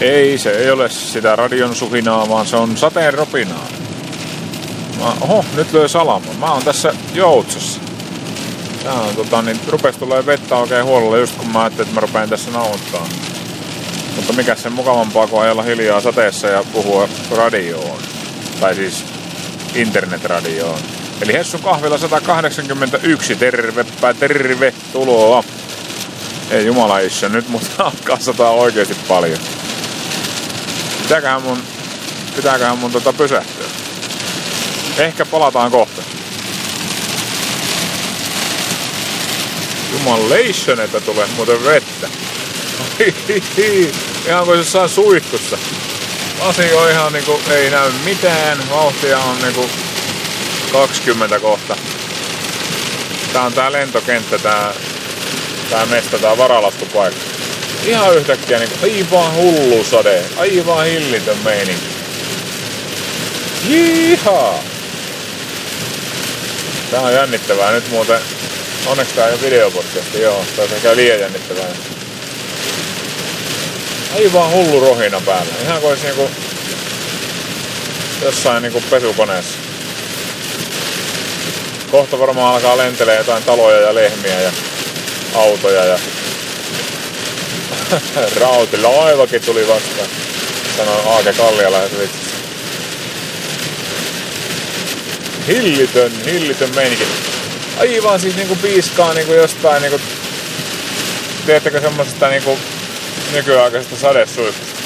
Ei, se ei ole sitä radion suhinaa, vaan se on sateen ropinaa. Mä, oho, nyt löi salama. Mä oon tässä Joutsossa. Tää on tota, niin rupes tulee vettä oikein huolella just kun mä ajattelin, että mä rupean tässä nauhoittaa. Mutta mikä sen mukavampaa kuin ajella hiljaa sateessa ja puhua radioon. Tai siis internetradioon. Eli Hessun kahvilla 181, tervepä tervetuloa. Ei jumala isä, nyt mut alkaa sataa oikeasti paljon. Pitääköhän mun, pitääköhän mun tota pysähtyä? Ehkä palataan kohta. Jumalation, että tulee muuten vettä. ihan kuin jossain suihkussa. Lasi on ihan niinku, ei näy mitään. Vauhtia on niinku 20 kohta. Tää on tää lentokenttä, tää, tää mesta, tää varalaskupaikka. Ihan yhtäkkiä niinku aivan hullu sade. Aivan hillitön meininki. Jihaa! Tää on jännittävää. Nyt muuten, onneksi tää ei ole videopodcasti, joo. Tää on ehkä liian jännittävää. Aivan hullu rohina päällä. Ihan kuin niinku jossain niinku pesukoneessa. Kohta varmaan alkaa lentelee jotain taloja ja lehmiä ja autoja ja rautilaivakin tuli vastaan. Sanoi Aake Kalliala. Hillitön, hillitön meininki. Aivan siis niinku piiskaa niinku jostain niinku... Tiedättekö semmosesta niinku nykyaikaisesta sadesuihkusta?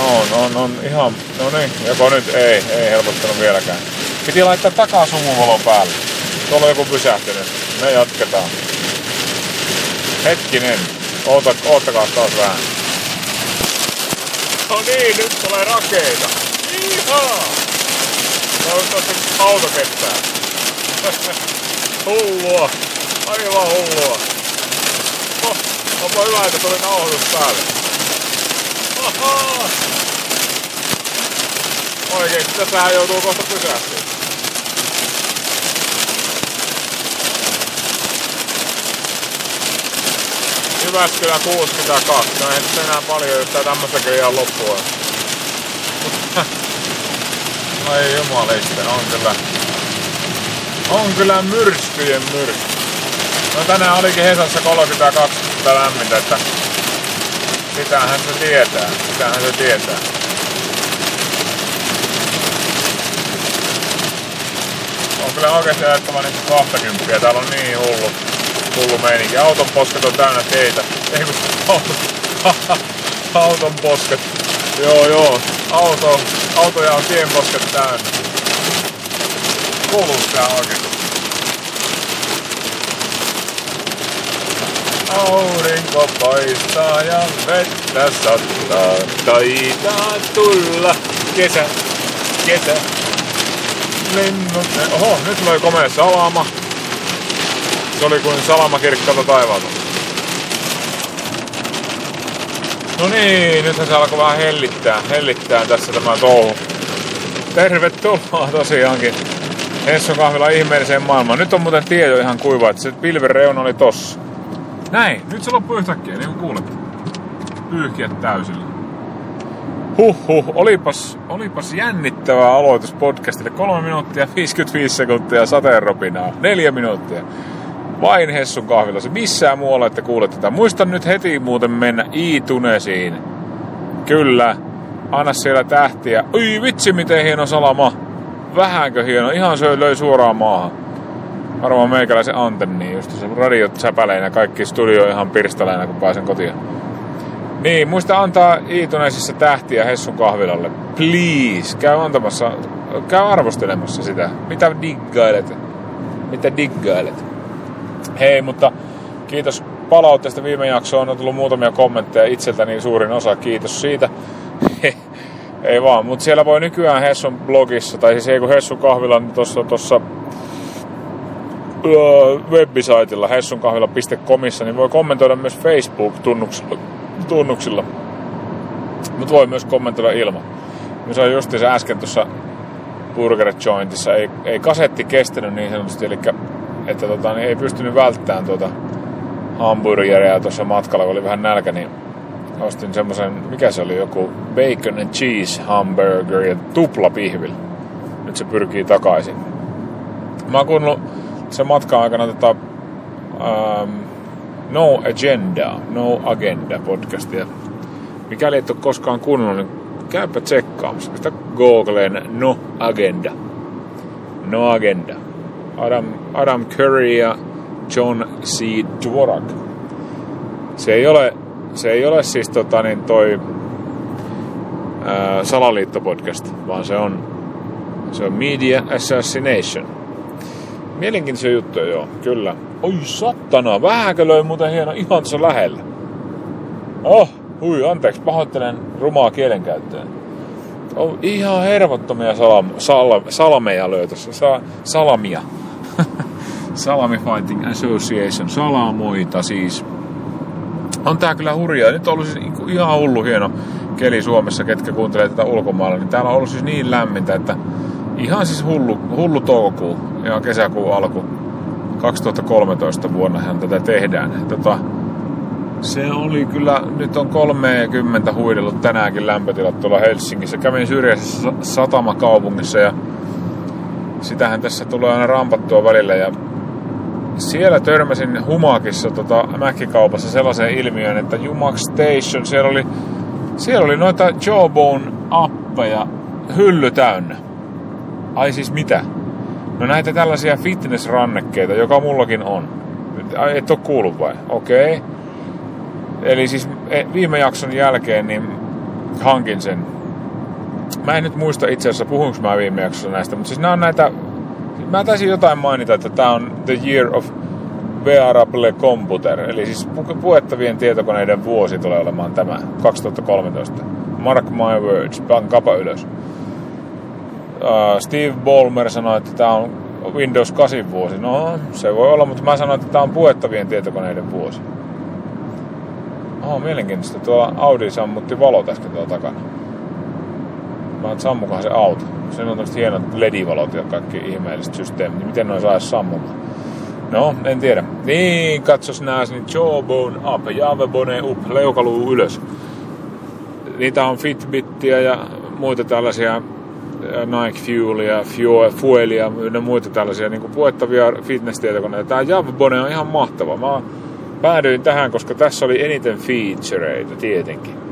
On, on, on ihan, no niin, joko nyt ei, ei helpottanut vieläkään. Piti laittaa takaa sumuvalo päälle. Tuolla on joku pysähtynyt. Me jatketaan. Hetkinen. Oota, oottakaa taas vähän. No niin, nyt tulee rakeita. Ihaa! Toivottavasti auto kestää. hullua. Aivan hullua. Oh, onpa hyvä, että tuli nauhoitus päälle. Oikeesti, tässähän joutuu kohta pysähtyä. Jyväskylä 62. No ei nyt enää paljon, tää tämmöstäkin ihan loppua. Ai jumaliste, on kyllä. On kyllä myrskyjen myrsky. No tänään olikin Hesassa 32 lämmintä, että sitähän se tietää. Sitähän se tietää. On kyllä oikeesti ajattava niinku 20. Täällä on niin hullu hullu meininki. Auton posket on täynnä teitä. Ei kun auton, posket. Joo joo. Auto, autoja on tienposket täynnä. Kuuluu tää oikein. Aurinko paistaa ja vettä sattaa. Taitaa tulla kesä, kesä. Lennot. Oho, nyt loi komea salama. Se oli kuin salama kirkkaalta taivaalta. No niin, nythän se alkoi vähän hellittää, hellittää tässä tämä touhu. Tervetuloa tosiaankin Hesson kahvila ihmeelliseen maailmaan. Nyt on muuten tie jo ihan kuiva, että se pilven reuna oli tossa. Näin, nyt se loppui yhtäkkiä, niin kuin kuulet. Pyyhkiät täysillä. Huhhuh, olipas, olipas jännittävä aloitus podcastille. 3 minuuttia 55 sekuntia sateenropinaa. Neljä minuuttia vain Hessun kahvilassa. Missään muualla ette kuule tätä. Muistan nyt heti muuten mennä Iitunesiin. Kyllä. Anna siellä tähtiä. Oi vitsi miten hieno salama. Vähänkö hieno. Ihan se löi suoraan maahan. Varmaan meikäläisen antenni, just se radiot säpäleinä, kaikki studio ihan pirstaleina, kun pääsen kotiin. Niin, muista antaa Iitunesissa tähtiä Hessun kahvilalle. Please, käy antamassa, käy arvostelemassa sitä. Mitä diggailet? Mitä diggailet? Hei, mutta kiitos palautteesta viime jaksoon. On tullut muutamia kommentteja itseltäni suurin osa. Kiitos siitä. ei vaan, mutta siellä voi nykyään Hessun blogissa, tai siis ei kun Hessun kahvila, niin tuossa tossa, webisaitilla hessunkahvila.comissa, niin voi kommentoida myös Facebook-tunnuksilla. Tunnuksilla. Mutta voi myös kommentoida ilman. Se on just se äsken tuossa Burger Jointissa. Ei, ei kasetti kestänyt niin sanotusti, eli että tota, niin ei pystynyt välttämään tuota hamburgeria tuossa matkalla, kun oli vähän nälkä, niin ostin semmoisen, mikä se oli, joku bacon and cheese hamburger ja tuplapihvil. Nyt se pyrkii takaisin. Mä oon kuunnellut sen matkan aikana tota, um, No Agenda, No Agenda podcastia. Mikäli et ole koskaan kuunnellut, niin käypä tsekkaamassa. Sitä Googleen No Agenda. No Agenda. Adam, Adam Curry ja John C. Dvorak. Se ei ole, se ei ole siis tota, niin toi ää, salaliittopodcast, vaan se on, se on Media Assassination. Mielenkiintoisia juttuja, joo, kyllä. Oi sattana, vähänkö löi muuten hieno ihan tuossa lähellä. Oh, hui, anteeksi, pahoittelen rumaa kielenkäyttöön. Oh, ihan hervottomia salam, salam, salameja löi tuossa, sa, salamia. Salami Fighting Association, salamoita siis. On tää kyllä hurjaa. Nyt on ollut siis ihan hullu hieno keli Suomessa, ketkä kuuntelee tätä ulkomailla. Niin täällä on ollut siis niin lämmintä, että ihan siis hullu, hullu toukokuu ja kesäkuun alku 2013 vuonna hän tätä tehdään. Tota, se oli kyllä, nyt on 30 huidellut tänäänkin lämpötilat tuolla Helsingissä. Kävin syrjäisessä satamakaupungissa ja sitähän tässä tulee aina rampattua välillä ja siellä törmäsin Humakissa tota, mäkkikaupassa sellaiseen ilmiöön, että Jumax Station, siellä oli, siellä oli noita Jawbone appeja hylly täynnä. Ai siis mitä? No näitä tällaisia fitness-rannekkeita, joka mullakin on. Et oo kuullut vai? Okei. Okay. Eli siis e, viime jakson jälkeen niin hankin sen. Mä en nyt muista itse asiassa, puhunko mä viime jaksossa näistä, mutta siis nämä on näitä... Mä taisin jotain mainita, että tämä on The Year of Wearable Computer, eli siis puettavien tietokoneiden vuosi tulee olemaan tämä, 2013. Mark my words, kapa ylös. Uh, Steve Ballmer sanoi, että tämä on Windows 8 vuosi. No, se voi olla, mutta mä sanoin, että tämä on puettavien tietokoneiden vuosi. Oh, mielenkiintoista. Tuolla Audi sammutti valot äsken tuolla takana. Et sammukohan se auto. Se on tämmöiset hienot LED-valot ja kaikki ihmeelliset systeemit. Niin miten noin saisi sammumaan? No, en tiedä. Niin, katsos nääs, niin jawbone up, javebone up, leukaluu ylös. Niitä on Fitbittiä ja muita tällaisia Nike Fuelia, Fuelia ja muita tällaisia niin kuin puettavia fitness-tietokoneita. Tämä Javbone on ihan mahtava. Mä päädyin tähän, koska tässä oli eniten featureita tietenkin.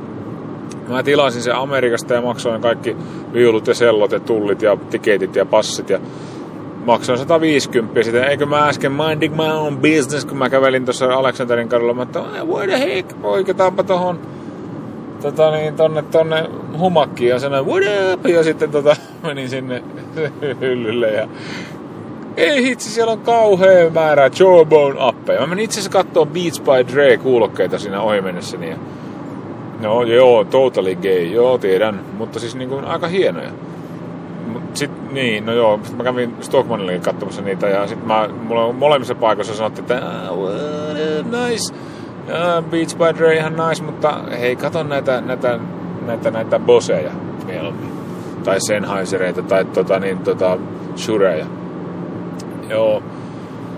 Mä tilasin sen Amerikasta ja maksoin kaikki viulut ja sellot ja tullit ja tiketit ja passit ja maksoin 150 sitten. Eikö mä äsken minding my own business, kun mä kävelin tuossa Aleksanterin kadulla. Mä että what the heck, poiketaanpa tohon tota niin, tonne, tonne humakkiin ja sanoin what up, ja sitten tota, menin sinne hyllylle ja ei hitsi, siellä on kauhea määrä Jawbone appeja. Mä menin itse asiassa kattoo Beats by Dre kuulokkeita siinä ohi mennessäni. Ja... No joo, totally gay, joo tiedän, mutta siis niin kuin aika hienoja. Sit, niin, no joo, sit mä kävin Stockmanillekin katsomassa niitä ja sit mä, mulla on molemmissa paikoissa sanottiin, että ah, nice, uh, Beats by Dre ihan nice, mutta hei, kato näitä, näitä, näitä, näitä boseja mieluummin. Tai Sennheisereita tai tota, niin, tota, Shureja. Joo,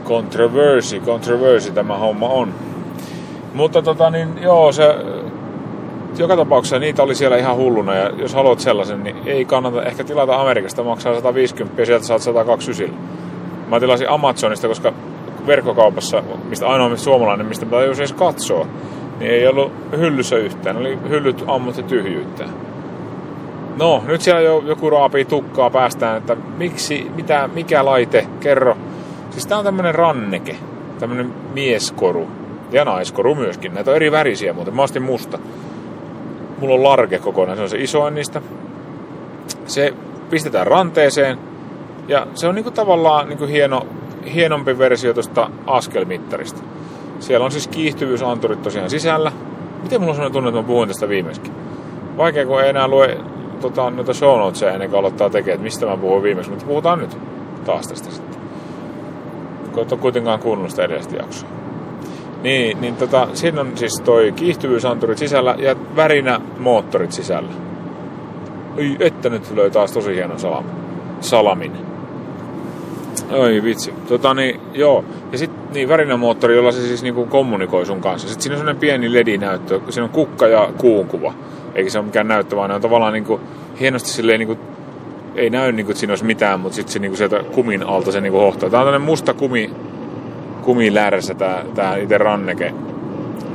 controversy, controversy tämä homma on. Mutta tota niin, joo, se joka tapauksessa niitä oli siellä ihan hulluna ja jos haluat sellaisen, niin ei kannata ehkä tilata Amerikasta, maksaa 150 ja sieltä saat 120 Mä tilasin Amazonista, koska verkkokaupassa, mistä ainoa suomalainen, mistä mä jos edes katsoa, niin ei ollut hyllyssä yhtään. Oli hyllyt ammut ja tyhjyyttä. No, nyt siellä jo joku raapii tukkaa päästään, että miksi, mitä, mikä laite, kerro. Siis tää on tämmönen ranneke, tämmönen mieskoru ja naiskoru myöskin. Näitä on eri värisiä muuten, mä ostin musta. Mulla on large kokonaan, se on se isoin niistä. Se pistetään ranteeseen ja se on niinku tavallaan niinku hieno hienompi versio tuosta askelmittarista. Siellä on siis kiihtyvyysanturit tosiaan sisällä. Miten mulla on sellainen tunne, että mä puhuin tästä viimeiskin? Vaikea, kun ei enää lue tota, noita show notesia ennen kuin aloittaa tekemään, että mistä mä puhuin viimeksi, mutta puhutaan nyt taas tästä sitten. Kun et ole kuitenkaan kuunnellut sitä edellistä jaksoa. Niin, niin tota, siinä on siis toi kiihtyvyysanturit sisällä ja värinä moottorit sisällä. Oi, että nyt löi taas tosi hieno salam. salamin. Oi vitsi. Tota niin, joo. Ja sit Niin, värinämoottori, jolla se siis niinku kommunikoi sun kanssa. Sitten siinä on sellainen pieni ledinäyttö. Siinä on kukka ja kuun kuva. Eikä se ole mikään näyttö, vaan ne on tavallaan niinku hienosti silleen niinku ei näy niinku, että siinä olisi mitään, mutta sitten se niinku sieltä kumin alta se niinku hohtaa. Tää on tämmönen musta kumi, kumilärsä tää, tää itse ranneke.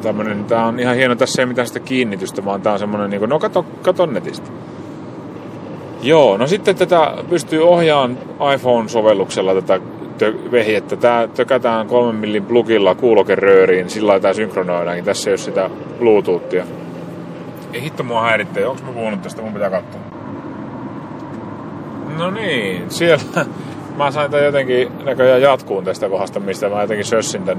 Tämmönen, tää on ihan hieno, tässä ei mitään sitä kiinnitystä, vaan tää on semmonen niinku, no kato, kato netistä. Joo, no sitten tätä pystyy ohjaamaan iPhone-sovelluksella tätä vehjettä. Tää tökätään kolmen millin plugilla kuulokerööriin, sillä lailla tää synkronoidaankin. Tässä ei ole sitä Bluetoothia. Ei hitto mua häiritte, onks mä puhunut tästä, mun pitää katsoa. No niin, siellä mä sain tämän jotenkin näköjään jatkuun tästä kohdasta, mistä mä jotenkin sössin tän.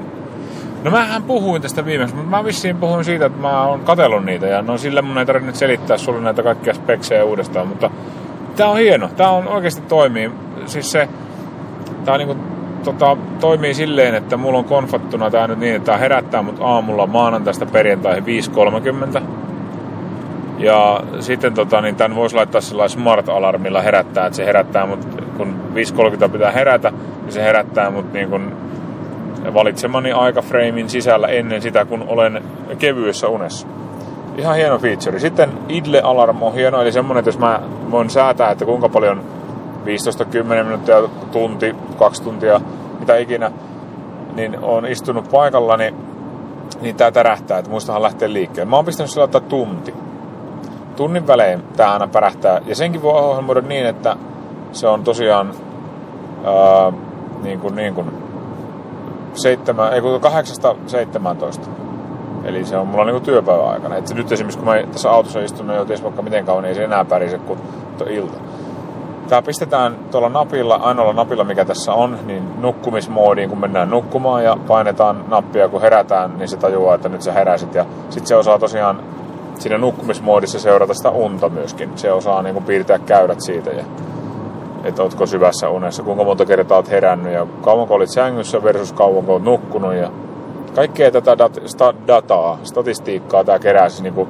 No mähän puhuin tästä viimeksi, mutta mä vissiin puhuin siitä, että mä oon katellut niitä ja no sillä mun ei tarvitse nyt selittää sulle näitä kaikkia speksejä uudestaan, mutta tää on hieno, tää on oikeasti toimii. Siis se, tää niinku, tota, toimii silleen, että mulla on konfattuna tää nyt niin, että tää herättää mut aamulla maanantaista perjantaihin 5.30 ja sitten tota, niin tämän voisi laittaa sellainen smart-alarmilla herättää, että se herättää mut, kun 5.30 pitää herätä, niin se herättää mut niin kun valitsemani aikaframein sisällä ennen sitä, kun olen kevyessä unessa. Ihan hieno feature. Sitten idle alarm on hieno, eli semmonen, että jos mä voin säätää, että kuinka paljon 15-10 minuuttia, tunti, kaksi tuntia, mitä ikinä, niin on istunut paikallani, niin tää tärähtää, että muistahan lähteä liikkeelle. Mä oon pistänyt sillä tunti tunnin välein tämä aina pärähtää. Ja senkin voi ohjelmoida niin, että se on tosiaan ää, niin kuin, niin kuin seitsemän, ei kun 8-17. Eli se on mulla niin työpäivän aikana. Et nyt esimerkiksi kun mä tässä autossa istun jo ties vaikka miten kauan, niin ei se enää pärise kuin ilta. Tää pistetään tuolla napilla, ainoalla napilla mikä tässä on, niin nukkumismoodiin kun mennään nukkumaan ja painetaan nappia kun herätään, niin se tajuaa, että nyt sä heräsit. Ja sitten se osaa tosiaan siinä nukkumismoodissa seurata sitä unta myöskin. Se osaa niin kuin piirtää käyrät siitä ja että ootko syvässä unessa, kuinka monta kertaa oot herännyt ja kauanko olit sängyssä versus kauanko olet nukkunut ja kaikkea tätä dat- sta- dataa, statistiikkaa tämä kerää siis niin kuin,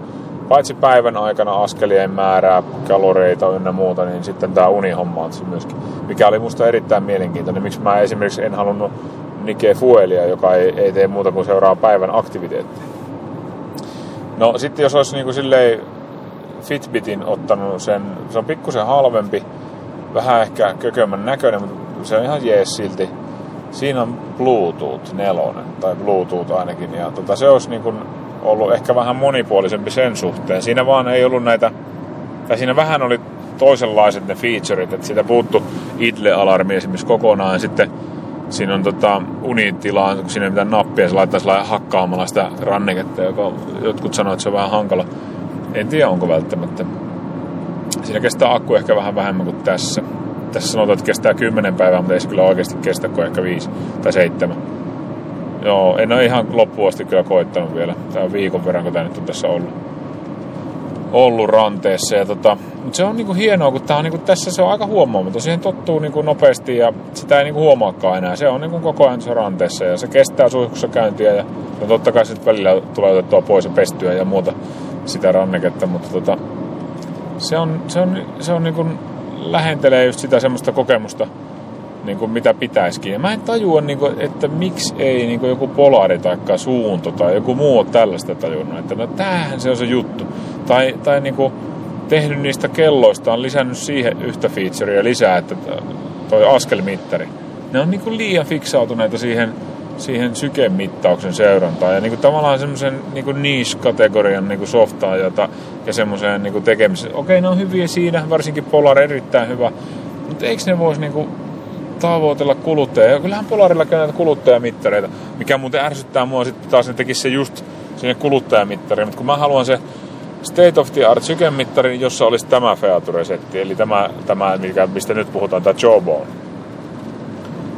paitsi päivän aikana askelien määrää, kaloreita ynnä muuta, niin sitten tämä unihomma on myöskin, mikä oli musta erittäin mielenkiintoinen. Miksi mä esimerkiksi en halunnut Nike Fuelia, joka ei, ei tee muuta kuin seuraa päivän aktiviteettia. No sitten jos olisi niin kuin silleen Fitbitin ottanut sen, se on pikkusen halvempi, vähän ehkä kökömmän näköinen, mutta se on ihan jees silti. Siinä on Bluetooth 4, tai Bluetooth ainakin, ja tota, se olisi niin kuin ollut ehkä vähän monipuolisempi sen suhteen. Siinä vaan ei ollut näitä, tai siinä vähän oli toisenlaiset ne featureit, että siitä puuttu idle-alarmi esimerkiksi kokonaan, sitten siinä on tota, unitilaan, kun siinä ei mitään nappia, se laittaa hakkaamalla sitä ranneketta, joka jotkut sanoo, että se on vähän hankala. En tiedä, onko välttämättä. Siinä kestää akku ehkä vähän vähemmän kuin tässä. Tässä sanotaan, että kestää 10 päivää, mutta ei se kyllä oikeasti kestä kuin ehkä 5 tai 7. Joo, en ole ihan loppuun asti kyllä koittanut vielä. Tämä on viikon verran, kun tämä nyt on tässä ollut ollut ranteessa. Ja tota, mutta se on niinku hienoa, kun tää on niinku, tässä se on aika huomaamaton. Siihen tottuu niinku nopeasti ja sitä ei niinku huomaakaan enää. Se on niinku koko ajan se ranteessa ja se kestää suihkussa käyntiä. Ja no totta kai sitten välillä tulee otettua pois ja pestyä ja muuta sitä ranneketta. Mutta tota, se on, se on, se on niinku, lähentelee just sitä semmoista kokemusta, niin kuin mitä pitäisikin. Ja mä en tajua, niin kuin, että miksi ei niin kuin joku polari tai suunto tai joku muu ole tällaista tajunnut. Että no tämähän se on se juttu. Tai, tai niin kuin tehnyt niistä kelloista, on lisännyt siihen yhtä featurea lisää, että toi askelmittari. Ne on niin kuin liian fiksautuneita siihen, siihen sykemittauksen seurantaan ja niin kuin tavallaan semmoisen niin niche-kategorian niin kuin softaa jota, ja semmoiseen niin tekemiseen. Okei, ne on hyviä siinä, varsinkin Polar erittäin hyvä, mutta eikö ne voisi niin kuin tavoitella kuluttajia. Ja kyllähän Polarilla käy näitä kuluttajamittareita, mikä muuten ärsyttää mua sitten taas, ne tekisi se just sinne kuluttajamittariin. Mutta kun mä haluan se State of the Art sykemittari, jossa olisi tämä Feature-setti, eli tämä, tämä mikä, mistä nyt puhutaan, tämä Jawbone.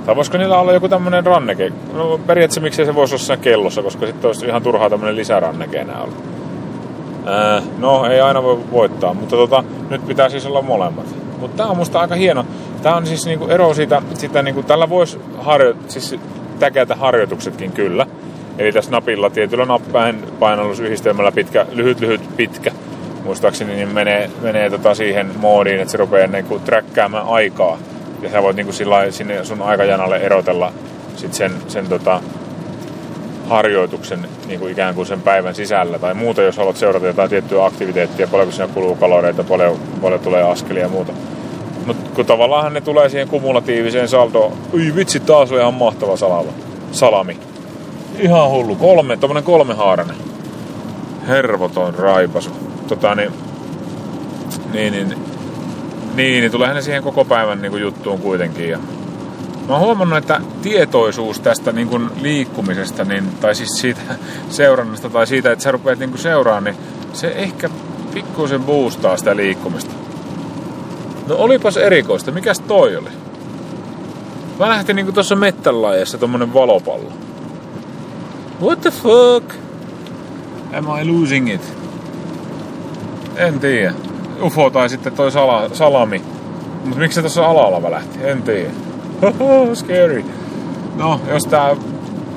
Tai voisiko niillä olla joku tämmöinen ranneke? No periaatteessa miksei se voisi olla siinä kellossa, koska sitten olisi ihan turhaa tämmöinen lisäranneke enää olla. Äh, no, ei aina voi voittaa, mutta tota, nyt pitää siis olla molemmat. Mutta tämä on musta aika hieno. Tämä on siis niinku ero siitä, sitä niinku, tällä voisi harjo, siis täkätä harjoituksetkin kyllä. Eli tässä napilla tietyllä nappäin painallusyhdistelmällä pitkä, lyhyt, lyhyt, pitkä. Muistaakseni niin menee, menee tota siihen moodiin, että se rupeaa niinku träkkäämään aikaa. Ja sä voit niinku sinne sun aikajanalle erotella sit sen, sen tota, harjoituksen niin kuin ikään kuin sen päivän sisällä. Tai muuta, jos haluat seurata jotain tiettyä aktiviteettia, paljonko siinä kuluu kaloreita, paljon, paljon tulee askelia ja muuta. Mutta kun tavallaan ne tulee siihen kumulatiiviseen saldoon. Ui vitsi, taas oli ihan mahtava salama. salami. Ihan hullu. Kolme, tommonen kolmehaarainen. Hervoton raipasu. Tota niin, niin, niin, niin, niin tuleehan ne siihen koko päivän niin kuin juttuun kuitenkin. Ja mä oon huomannut, että tietoisuus tästä niin kuin liikkumisesta, niin, tai siis siitä seurannasta tai siitä, että sä rupeat niin seuraamaan, niin se ehkä pikkuisen boostaa sitä liikkumista. No olipas erikoista. Mikäs toi oli? Mä lähtin niinku tuossa mettänlaajassa tommonen valopallo. What the fuck? Am I losing it? En tiedä. UFO tai sitten toi sala, salami. Mutta miksi se tuossa alalla välähti? En tiedä. Scary. No, jos tää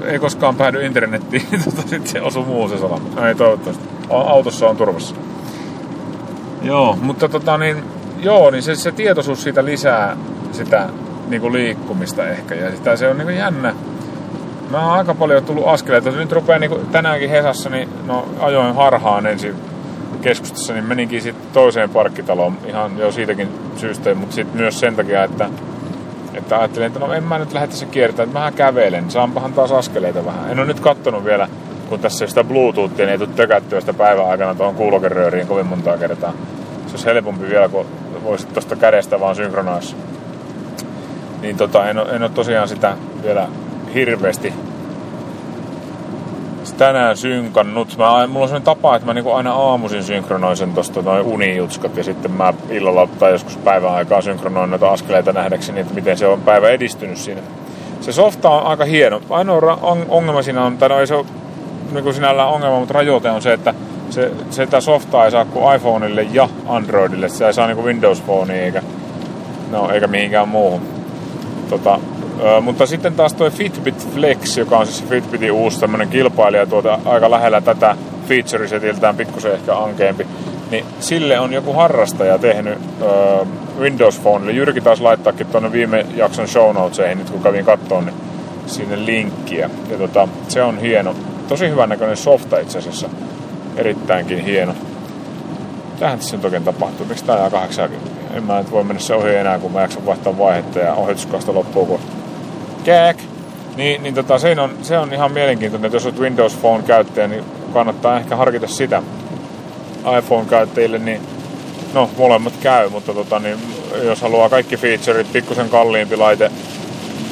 ei koskaan päädy internettiin, niin tota sit se osuu muu se salami. No ei toivottavasti. Autossa on turvassa. Joo, mutta tota niin, joo, niin se, se tietoisuus siitä lisää sitä niin kuin liikkumista ehkä. Ja sitä se on niin kuin jännä. Mä oon aika paljon tullut askeleita. Nyt rupeaa niin kuin tänäänkin Hesassa, niin no, ajoin harhaan ensin keskustassa, niin meninkin sitten toiseen parkkitaloon ihan jo siitäkin syystä, mutta sitten myös sen takia, että, että ajattelin, että no en mä nyt lähde tässä kiertämään, että mä kävelen, saanpahan taas askeleita vähän. En ole nyt kattonut vielä, kun tässä sitä Bluetoothia, niin ei tule tökättyä sitä päivän aikana tuohon kuulokerööriin kovin montaa kertaa. Se olisi helpompi vielä, kun voisit tuosta kädestä vaan synkronoissa. Niin tota, en, ole, en ole tosiaan sitä vielä hirveästi tänään synkannut. Mä, mulla on sellainen tapa, että mä niinku aina aamuisin synkronoisen tosta noin unijutskat ja sitten mä illalla tai joskus päivän aikaa synkronoin noita askeleita nähdäkseni, että miten se on päivä edistynyt siinä. Se softa on aika hieno. Ainoa ongelma siinä on, tai no ei se ole niin sinällään ongelma, mutta rajoite on se, että se, sitä softaa ei saa kuin iPhoneille ja Androidille. Se ei saa niinku Windows Phoneen eikä, no, eikä mihinkään muuhun. Tota, mutta sitten taas toi Fitbit Flex, joka on siis Fitbitin uusi tämmönen kilpailija tuota, aika lähellä tätä feature-setiltään pikkusen ehkä ankeempi, niin sille on joku harrastaja tehnyt ö, Windows Phonelle. Jyrki taas laittaakin tuonne viime jakson show notesihin, nyt kun kävin kattoon, niin sinne linkkiä. Ja tota, se on hieno. Tosi hyvän näköinen softa itse asiassa erittäinkin hieno. Tähän tässä nyt oikein tapahtuu? Miksi tää ajaa 80? En mä nyt voi mennä se ohi enää, kun mä jaksan vaihtaa vaihetta ja ohituskasta loppuu kun kääk. Niin, niin tota, se, on, se on ihan mielenkiintoinen, että jos olet Windows Phone käyttäjä, niin kannattaa ehkä harkita sitä iPhone-käyttäjille, niin no molemmat käy, mutta tota, niin, jos haluaa kaikki featureit, pikkusen kalliimpi laite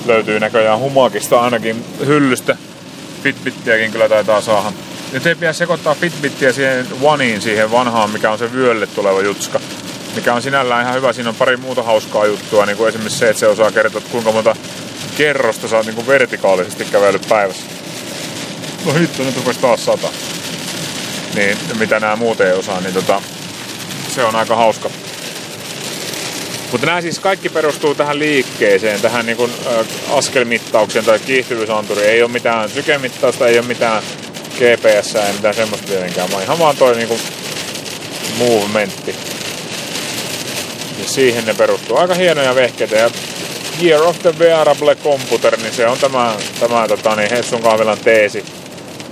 löytyy näköjään Humakista ainakin hyllystä. Fitbittiäkin kyllä taitaa saada nyt ei pidä sekoittaa Fitbittiä siihen Oneiin, siihen vanhaan, mikä on se vyölle tuleva jutska. Mikä on sinällään ihan hyvä. Siinä on pari muuta hauskaa juttua, niin kuin esimerkiksi se, että se osaa kertoa, kuinka monta kerrosta sä oot niin kuin vertikaalisesti kävellyt päivässä. No hitto, nyt rupesi taas sata. Niin, mitä nämä muut ei osaa, niin tota, se on aika hauska. Mutta nämä siis kaikki perustuu tähän liikkeeseen, tähän niin kuin, ä, askelmittaukseen tai kiihtyvyysanturiin. Ei ole mitään sykemittausta, ei ole mitään GPS ei mitään semmoista tietenkään, vaan ihan vaan toi niinku movementti. Ja siihen ne perustuu. Aika hienoja vehkeitä ja Year of the Wearable Computer, niin se on tämä, tämä tota, niin Hessun kahvilan teesi.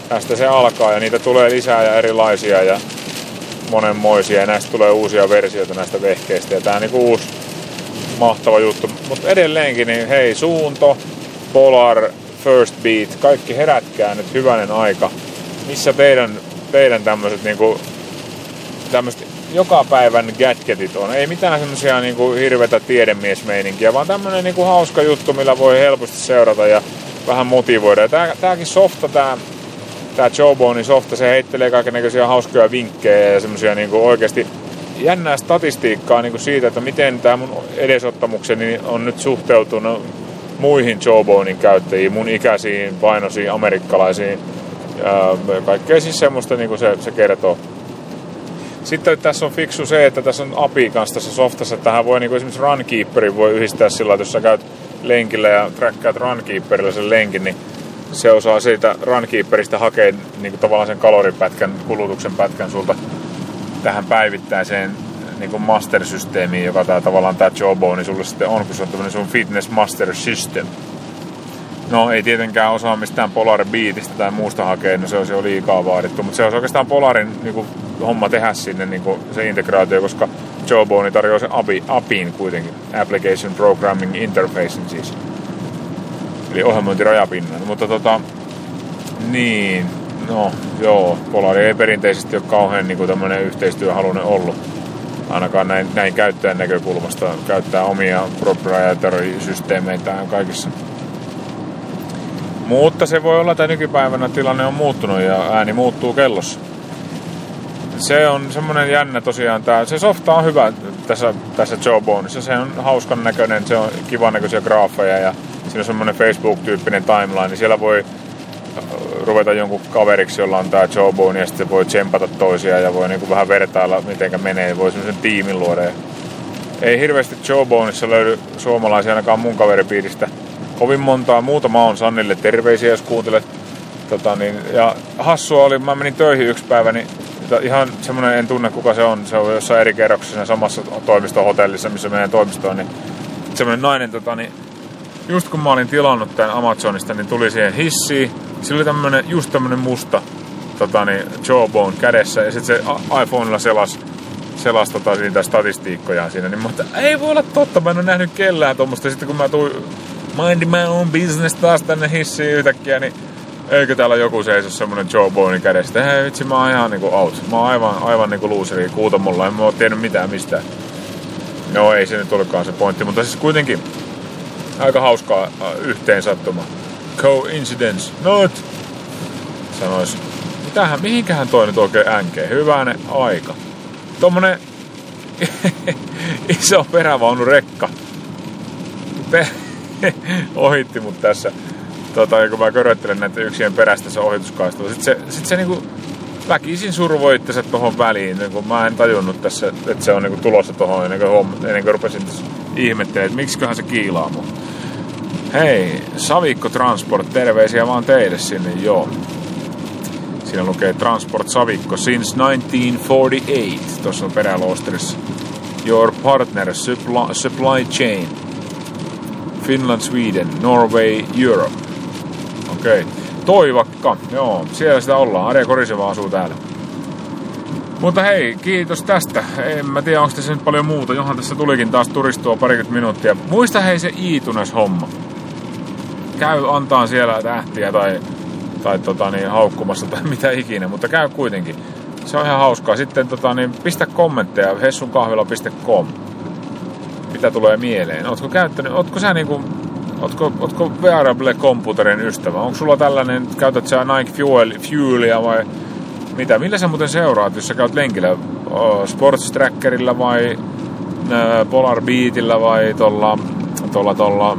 Tästä se alkaa ja niitä tulee lisää ja erilaisia ja monenmoisia ja näistä tulee uusia versioita näistä vehkeistä ja tää on niinku uusi mahtava juttu. Mutta edelleenkin, niin hei, suunto, Polar, First Beat, kaikki herätkää nyt hyvänen aika missä teidän, teidän tämmöiset niinku, joka päivän gadgetit on. Ei mitään semmoisia niinku hirvetä tiedemiesmeininkiä, vaan tämmönen niinku hauska juttu, millä voi helposti seurata ja vähän motivoida. Ja tää, tääkin softa, tää, tää Jawbonein softa, se heittelee kaikenlaisia hauskoja vinkkejä ja semmoisia niinku oikeasti jännää statistiikkaa niinku siitä, että miten tämä mun edesottamukseni on nyt suhteutunut muihin Jawbonein käyttäjiin, mun ikäisiin, painosiin, amerikkalaisiin kaikkea siis semmoista niin kuin se, se kertoo. Sitten tässä on fiksu se, että tässä on API kanssa tässä softassa. Tähän voi niin kuin esimerkiksi Runkeeperin voi yhdistää sillä että jos sä käyt lenkillä ja trackkaat Runkeeperilla sen lenkin, niin se osaa siitä Runkeeperistä hakea niin kuin tavallaan sen kaloripätkän, kulutuksen pätkän sulta tähän päivittäiseen niin kuin master-systeemiin, joka tää tavallaan tämä Jobo, niin sulle sitten on, kun se on tämmöinen sun Fitness Master System. No ei tietenkään osaa mistään Polar Beatistä tai muusta hakea, no se olisi jo liikaa vaadittu, mutta se olisi oikeastaan Polarin niin kuin, homma tehdä sinne niin kuin, se integraatio, koska Jawbone tarjoaa se API, APIin kuitenkin, Application Programming Interface siis. Eli ohjelmointirajapinnan, mutta tota, niin, no joo, Polari ei perinteisesti ole kauhean niin kuin tämmöinen yhteistyöhalunen ollut. Ainakaan näin, näin käyttäjän näkökulmasta käyttää omia proprietary-systeemeitään kaikissa mutta se voi olla, että nykypäivänä tilanne on muuttunut ja ääni muuttuu kellossa. Se on semmonen jännä tosiaan. Tää, se softa on hyvä tässä, tässä Jawboneissa. Se on hauskan näköinen, se on kivan näköisiä graafeja ja siinä on semmonen Facebook-tyyppinen timeline. Niin siellä voi äh, ruveta jonkun kaveriksi, jolla on tää Jawbone ja sitten voi tsempata toisia ja voi niinku vähän vertailla, miten menee. Voi semmoisen tiimin luoda. Ei hirveästi Jawboneissa löydy suomalaisia ainakaan mun kaveripiiristä kovin montaa. Muutama on Sannille terveisiä, jos kuuntelet. Tota, niin, ja hassua oli, mä menin töihin yksi päivä, niin ihan semmonen, en tunne kuka se on, se on jossain eri kerroksessa samassa toimistohotellissa, missä meidän toimisto on, niin semmonen nainen, tota, niin, just kun mä olin tilannut tämän Amazonista, niin tuli siihen hissiin, sillä oli tämmönen, just tämmönen musta tota, niin, jawbone kädessä, ja sitten se iPhonella selas selas tota, niitä statistiikkoja siinä, niin mä ei voi olla totta, mä en ole nähnyt kellään tuommoista. Sitten kun mä tuin mind my own business taas tänne hissiin yhtäkkiä, niin eikö täällä joku seiso semmonen Joe Bonin kädestä. Hei vitsi, mä oon ihan niinku out. Mä oon aivan, aivan niinku looseri kuutamolla, en mä oo tiennyt mitään mistään. No ei se nyt olekaan se pointti, mutta siis kuitenkin aika hauskaa äh, yhteen sattuma. Coincidence not, sanois. Mitähän, mihinkähän toi nyt oikein änkee? Hyvänen aika. Tommonen iso perävaunurekka. Pe- ohitti mut tässä. Tota, kun mä köröttelen näitä yksien perästä se ohituskaistalla. Sitten se, sit se niinku väkisin survoi itsensä tohon väliin. Niin mä en tajunnut tässä, että se on niinku tulossa tohon ennen kuin, homma, ennen kuin rupesin ihmettelemään, että miksiköhän se kiilaa mun. Hei, Savikko Transport, terveisiä vaan teille sinne, joo. Siinä lukee Transport Savikko since 1948, tuossa on peräloosterissa. Your partner supply, supply chain. Finland, Sweden, Norway, Europe. Okei. Okay. Toivakka, joo, siellä sitä ollaan. Are Koriseva asuu täällä. Mutta hei, kiitos tästä. En mä tiedä, onko tässä nyt paljon muuta. Johan tässä tulikin taas turistua parikymmentä minuuttia. Muista hei se Iitunes homma. Käy antaa siellä tähtiä tai, tai tota niin, haukkumassa tai mitä ikinä, mutta käy kuitenkin. Se on ihan hauskaa. Sitten tota, niin, pistä kommentteja hessunkahvila.com mitä tulee mieleen. Ootko käyttänyt, ootko sä niinku, ootko, ootko wearable computerin ystävä? Onko sulla tällainen, käytät sä Nike Fuel, Fuelia vai mitä? Millä sä muuten seuraat, jos sä käyt lenkillä? Sports Trackerilla vai Polar Beatillä vai tuolla, tuolla, tuolla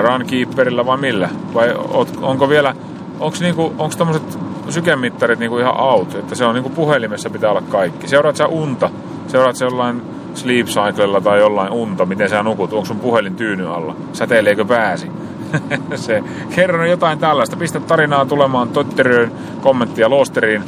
Runkeeperillä vai millä? Vai onko vielä, onko niinku, onko tommoset sykemittarit niinku ihan out, että se on niinku puhelimessa pitää olla kaikki. Seuraat sä unta? Seuraat sä jollain sleep cyclella tai jollain unta, miten sä nukut, onko sun puhelin tyyny alla, säteileekö pääsi. se, kerron jotain tällaista, pistä tarinaa tulemaan Totteröön, kommenttia Loosteriin.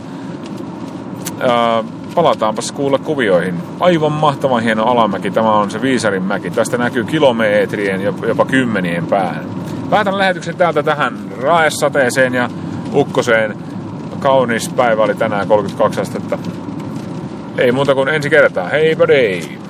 Ää, palataanpas kuulla kuvioihin. Aivan mahtavan hieno alamäki, tämä on se Viisarin mäki. Tästä näkyy kilometrien, jopa kymmenien päähän. Päätän lähetyksen täältä tähän raesateeseen ja ukkoseen. Kaunis päivä oli tänään 32 astetta. Ei muuta kuin ensi kertaa. Hei buddy!